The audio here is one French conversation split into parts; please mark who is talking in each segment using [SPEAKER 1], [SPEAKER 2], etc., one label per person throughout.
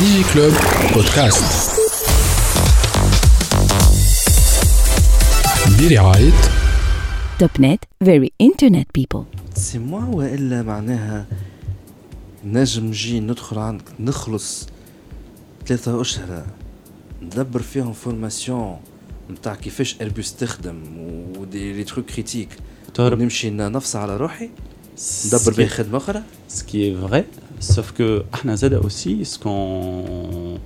[SPEAKER 1] Digi Club Podcast. برعاية
[SPEAKER 2] توب نت very internet people.
[SPEAKER 3] سي موا والا معناها نجم نجي ندخل عندك نخلص ثلاثة أشهر ندبر فيهم فورماسيون نتاع كيفاش اربوس تخدم ودي لي تروك كريتيك نمشي نفس على روحي ندبر بها خدمة أخرى
[SPEAKER 4] Ce qui est vrai, sauf que احنا زاد aussi ce qu'on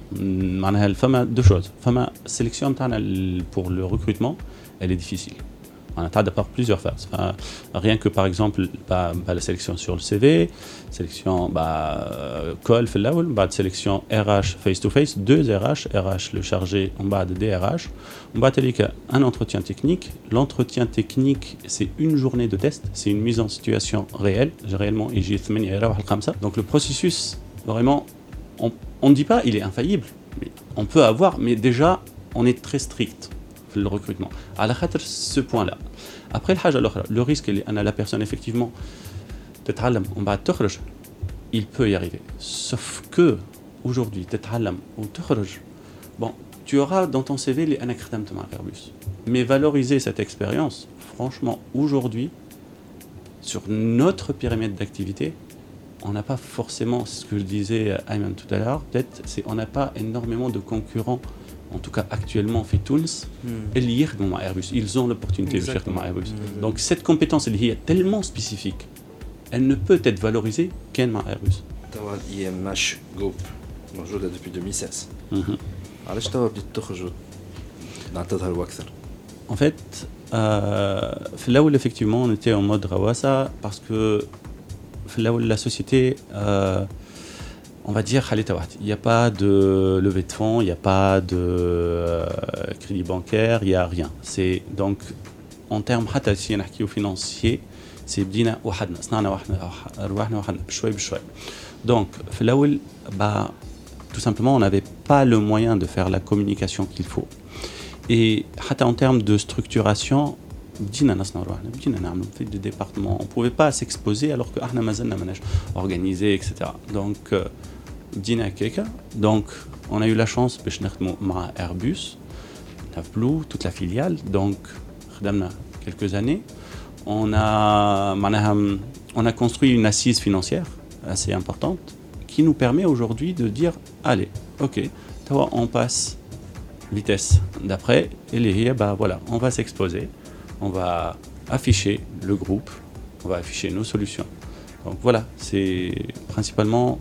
[SPEAKER 4] معناها الفما deux choses. فما sélection تاعنا ال- pour le recrutement, elle est difficile. On a par plusieurs phases. Euh, rien que par exemple bah, bah, la sélection sur le CV, sélection bah, euh, call, bah, sélection RH face-to-face, deux RH, RH le chargé en bas de DRH. On va un entretien technique. L'entretien technique, c'est une journée de test, c'est une mise en situation réelle. J'ai réellement Donc le processus, vraiment, on ne dit pas il est infaillible. Mais on peut avoir, mais déjà, on est très strict le recrutement. À la ce point-là. Après, le risque, la personne, effectivement, il peut y arriver. Sauf que, aujourd'hui, bon, tu auras dans ton CV les anacrétamtements Airbus. Mais valoriser cette expérience, franchement, aujourd'hui, sur notre périmètre d'activité, on n'a pas forcément ce que je disais Ayman tout à l'heure, peut-être c'est on n'a pas énormément de concurrents en tout cas actuellement fait Tunis, et liés à Airbus. Ils ont l'opportunité de faire
[SPEAKER 3] Exactement.
[SPEAKER 4] comme Airbus.
[SPEAKER 3] Mhm.
[SPEAKER 4] Donc cette compétence elle est tellement spécifique, elle ne peut être valorisée qu'en Airbus.
[SPEAKER 3] توا اي ام اش جروب موجودة depuis 2016
[SPEAKER 4] Mhm.
[SPEAKER 3] علاش توا بديت تخرج نعتذر أكثر
[SPEAKER 4] En fait, euh, là où effectivement on était en mode Rawasa parce que là où la société, euh, on va dire, خليتها واحدة. il n'y a pas de levée de fonds, il n'y a pas de euh, crédit bancaire, il n'y a rien. C'est donc en termes حتى سي نحكيو financier, c'est بدينا وحدنا صنعنا وحدنا رواحنا وحدنا بشوي بشوي. Donc في الأول bah, tout simplement on n'avait pas le moyen de faire la communication qu'il faut. Et حتى en termes de structuration بدينا نصنع روحنا بدينا نعملوا في des départements on pouvait pas s'exposer alors que احنا مازلنا ماناش organisé etc donc euh, بدينا هكاكا donc on a eu la chance باش نخدموا مع Airbus Navblue toute la filiale donc خدمنا quelques années on a معناها on a construit une assise financière assez importante qui nous permet aujourd'hui de dire allez ok توا on passe vitesse d'après et les bah voilà on va s'exposer on va afficher le groupe on va afficher nos solutions donc voilà c'est principalement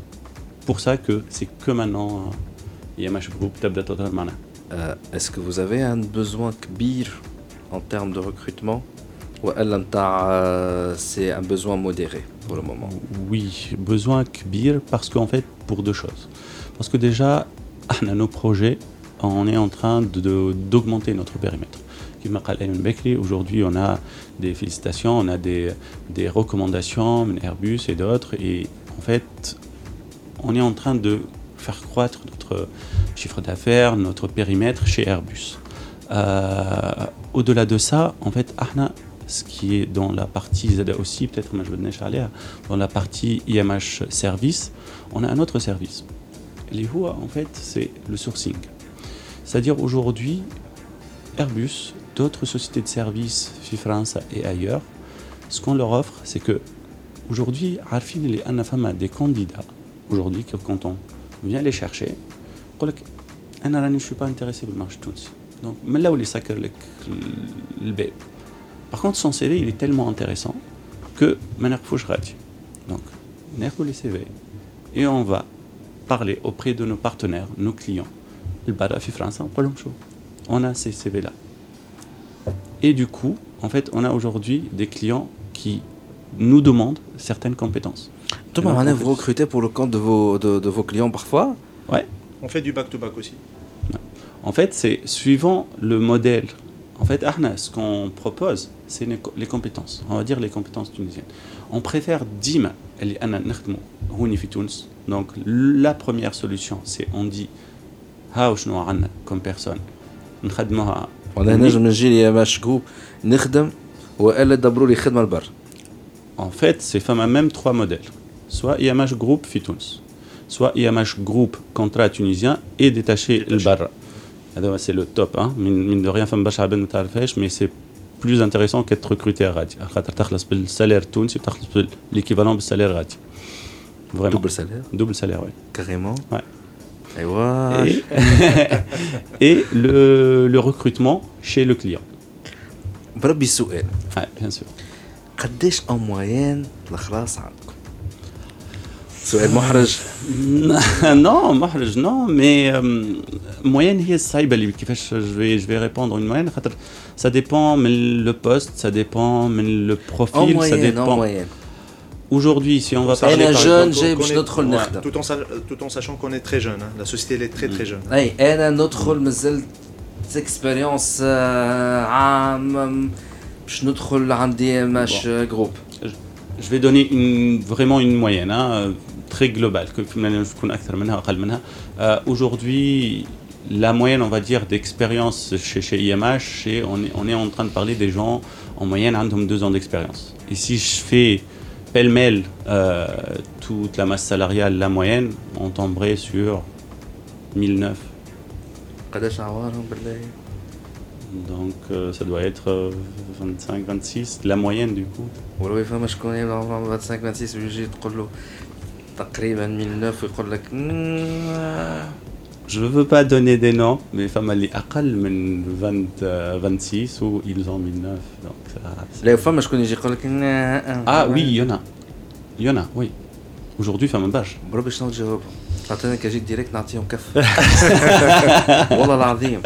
[SPEAKER 4] pour ça que c'est que maintenant euh, IMH Group تبدا تظهر معنا
[SPEAKER 3] Euh, Est-ce que vous avez un besoin كبير en termes de recrutement ولا نتاع euh, c'est un besoin modéré pour le moment
[SPEAKER 4] Oui, besoin كبير parce qu'en fait, pour deux choses. Parce que déjà, on a nos projets, on est en train de- de- d'augmenter notre périmètre. Comme قال Ayman Bekri, Aujourd'hui, on a des félicitations, on a des, des recommandations, Airbus et d'autres. Et en fait, on est en train de faire croître notre chiffre d'affaires, notre périmètre chez Airbus. Euh, Au-delà de ça, en fait, Ahna, ce qui est dans la partie aussi, peut-être dans la partie IMH service, on a un autre service. Les HUA, en fait, c'est le sourcing. C'est-à-dire aujourd'hui, Airbus, d'autres sociétés de services, France et ailleurs, ce qu'on leur offre, c'est que aujourd'hui, Arfin et Anafama, des candidats, Aujourd'hui, quand on vient les chercher, on dit ah je ne suis pas intéressé par le marché tunisien. Donc, mais là où les sacs le B. Par contre, son CV, il est tellement intéressant que maintenant, je rate. Donc, on les CV et on va parler auprès de nos partenaires, nos clients. Le Badafi France, on a ces CV-là. Et du coup, en fait, on a aujourd'hui des clients qui nous demandent certaines compétences.
[SPEAKER 3] Thomas Manet, vous recrutez pour le compte de vos, de, de vos clients parfois
[SPEAKER 4] Ouais.
[SPEAKER 5] On fait du back-to-back -back aussi.
[SPEAKER 4] En fait, c'est suivant le modèle. En fait, Arna, ce qu'on propose, c'est les, compétences. On va dire les compétences tunisiennes. On préfère Dima, elle est Donc, la première solution, c'est on dit comme personne. En fait, ces femmes à même trois modèles Soit IMH Group Fituns, soit IMH groupe contrat tunisien et détaché le barra. C'est le top, hein. mine de rien, femme bacha ben mais c'est plus intéressant qu'être recruté à Radi. Le salaire tunisien, l'équivalent du salaire Radi.
[SPEAKER 3] Vraiment. Double salaire
[SPEAKER 4] Double salaire, oui.
[SPEAKER 3] Carrément
[SPEAKER 4] Ouais.
[SPEAKER 3] Et,
[SPEAKER 4] et le, le recrutement chez le client.
[SPEAKER 3] بربي السؤال
[SPEAKER 4] Ouais, bien sûr.
[SPEAKER 3] قداش en moyenne الخلاص عندكم؟ سؤال محرج
[SPEAKER 4] non محرج non mais euh, moyenne هي الصعيبه اللي كيفاش je vais je vais répondre une moyenne خاطر ça dépend من le poste ça dépend من le
[SPEAKER 3] en
[SPEAKER 4] profil ça
[SPEAKER 3] moyenne en
[SPEAKER 4] dépend
[SPEAKER 3] moyenne
[SPEAKER 4] aujourd'hui si on va parler
[SPEAKER 3] انا
[SPEAKER 4] par
[SPEAKER 3] جون
[SPEAKER 4] exemple-
[SPEAKER 3] جاي
[SPEAKER 5] qu'on
[SPEAKER 3] باش
[SPEAKER 5] est-
[SPEAKER 3] ندخل
[SPEAKER 5] ouais,
[SPEAKER 3] نخدم
[SPEAKER 5] tout en, sa- tout en sachant qu'on est très jeune. hein. La société elle est très très jeune.
[SPEAKER 3] اي انا ندخل مازلت اكسبيريونس عام باش ندخل عندي ماش جروب
[SPEAKER 4] je vais donner vraiment une moyenne hein, euh, très globale. Euh, aujourd'hui, la moyenne, on va dire, d'expérience chez, chez IMH, on, est, en train de parler des gens en moyenne ont deux ans d'expérience. Et si je fais pêle-mêle euh, toute la masse salariale, la moyenne, on tomberait sur 1009.
[SPEAKER 3] قداش عوارهم بالله
[SPEAKER 4] Donc euh, ça doit être euh, 25, 26, la moyenne du coup.
[SPEAKER 3] ولو فما شكون يبدا عمره 25 26 ويجي تقول له تقريبا 1009 ويقول لك "مم،
[SPEAKER 4] Je ne veux pas donner des noms, mais femmes اللي أقل من 20, euh, 26 ou ils ont 1009. Donc ça-
[SPEAKER 3] لا فما شكون يجي يقول لك "نا-
[SPEAKER 4] Ah oui, il y en a. Il y en a, oui. Aujourd'hui, femme bâche.
[SPEAKER 3] بربي شنو تجاوبهم خاطر انا كي جيت ديريكت نعطيهم كف والله العظيم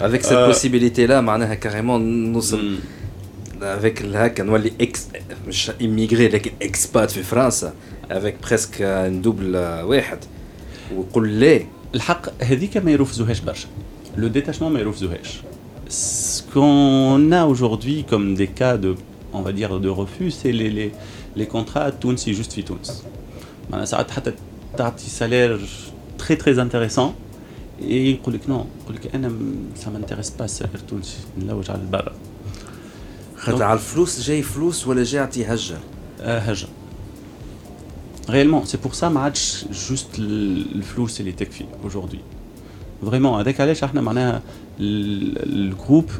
[SPEAKER 3] avec cette
[SPEAKER 4] Euh.
[SPEAKER 3] possibilité là معناها كاريمون نوصل
[SPEAKER 4] Mm.
[SPEAKER 3] avec هكا نولي اكس مش immigré لكن اكسبات في فرنسا avec presque un double واحد ويقول لا
[SPEAKER 4] الحق هذيك ما يرفزوهاش برشا لو ديتاشمون ما يرفزوهاش ce qu'on a aujourd'hui comme des cas de on va dire de refus c'est les, les, les contrats تونسي juste في تونس معناها ساعات حتى تعطي salaire très très intéressant et يقول لك نو يقول لك انا م- ça m'intéresse pas السالير التونسي نلوج على البرا
[SPEAKER 3] خاطر على الفلوس جاي فلوس ولا جاي يعطي هجه
[SPEAKER 4] آه، هجا réellement c'est pour ça ما عادش juste ال- الفلوس اللي تكفي aujourd'hui vraiment هذاك علاش احنا معناها ال- الجروب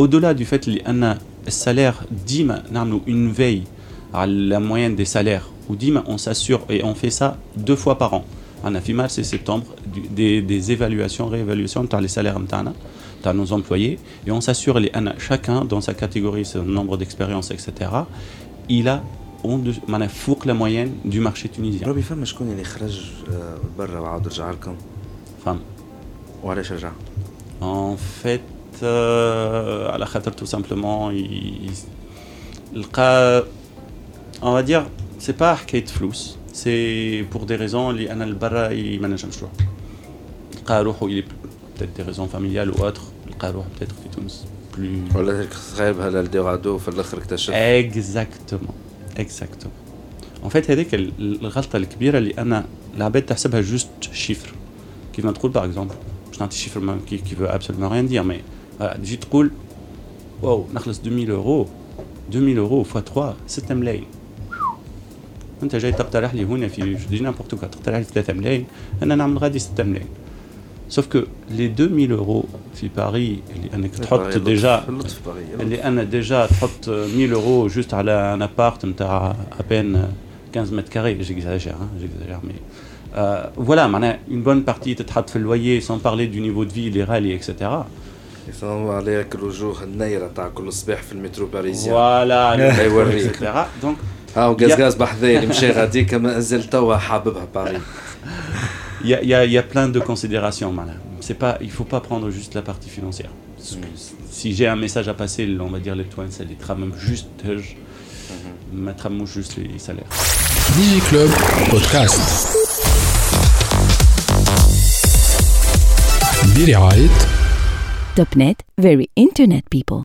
[SPEAKER 4] au-delà du fait اللي ان السالير ديما نعملوا une veille على la moyenne des salaires وديما on s'assure et on fait ça deux fois par an عندنا في mars et septembre du- des, des évaluations réévaluations تاع les salaires نتاعنا تاع nos employés et on s'assure اللي ان chacun dans sa catégorie son nombre d'expérience etc il a en de- معناها فوق la moyenne du marché tunisien
[SPEAKER 3] بربي فما شكون اللي خرج آه، برا وعاود رجع لكم
[SPEAKER 4] femme
[SPEAKER 3] وعلاش رجع
[SPEAKER 4] En fait, euh, à la khater, tout simplement, il, il- le cas, on va dire, c'est pas arcade flous, c'est pour des raisons اللي انا البرا il ما نجمش نروح. لقى روحه il est peut-être des raisons familiales ou autres, لقى روحه peut-être في تونس plus
[SPEAKER 3] ولا هيك غايبها للديرادو في الاخر اكتشف
[SPEAKER 4] exactement exactement en fait هذيك ال- الغلطه الكبيره اللي انا العباد تحسبها جوست شيفر كيف ما تقول باغ اكزومبل باش نعطي شيفر ما- كي كي فو ابسولومون ريان دير مي فوالا تجي تقول واو نخلص 2000 اورو 2000 اورو فوا 3 6 ملايين انت جاي تقترح لي هنا في دي نامبورت كوا تقترح لي 3 ملايين انا نعمل غادي 6 ملايين سوف كو لي 2000 اورو في باري اللي انك تحط ديجا
[SPEAKER 3] اللطف باغي
[SPEAKER 4] اللي انا ديجا تحط 1000 اورو جوست على ان ابارت نتاع ابين 15 متر كاري جيكزاجير جيكزاجير مي فوالا معناها اون بون بارتي تتحط في اللوyer سون بارلي دو نيفو دو في اللي غالي اكسيتيرا
[SPEAKER 3] يصنعوا عليك الوجوه النيره تاع كل صباح في المترو باريزيان
[SPEAKER 4] فوالا
[SPEAKER 3] يوريك.
[SPEAKER 4] اكسيتيرا دونك
[SPEAKER 3] هاو غاز غاز بحذايا اللي مشى غاديك ما زال توا حاببها باري
[SPEAKER 4] il y a, il y, a, il y a plein de considérations معناها c'est pas il faut pas prendre juste la partie financière si j'ai un message à passer on va dire les twins اللي تخمم juste هج ما تخمموش juste les salaires
[SPEAKER 1] Digi Club Podcast برعاية
[SPEAKER 2] Topnet, very internet people.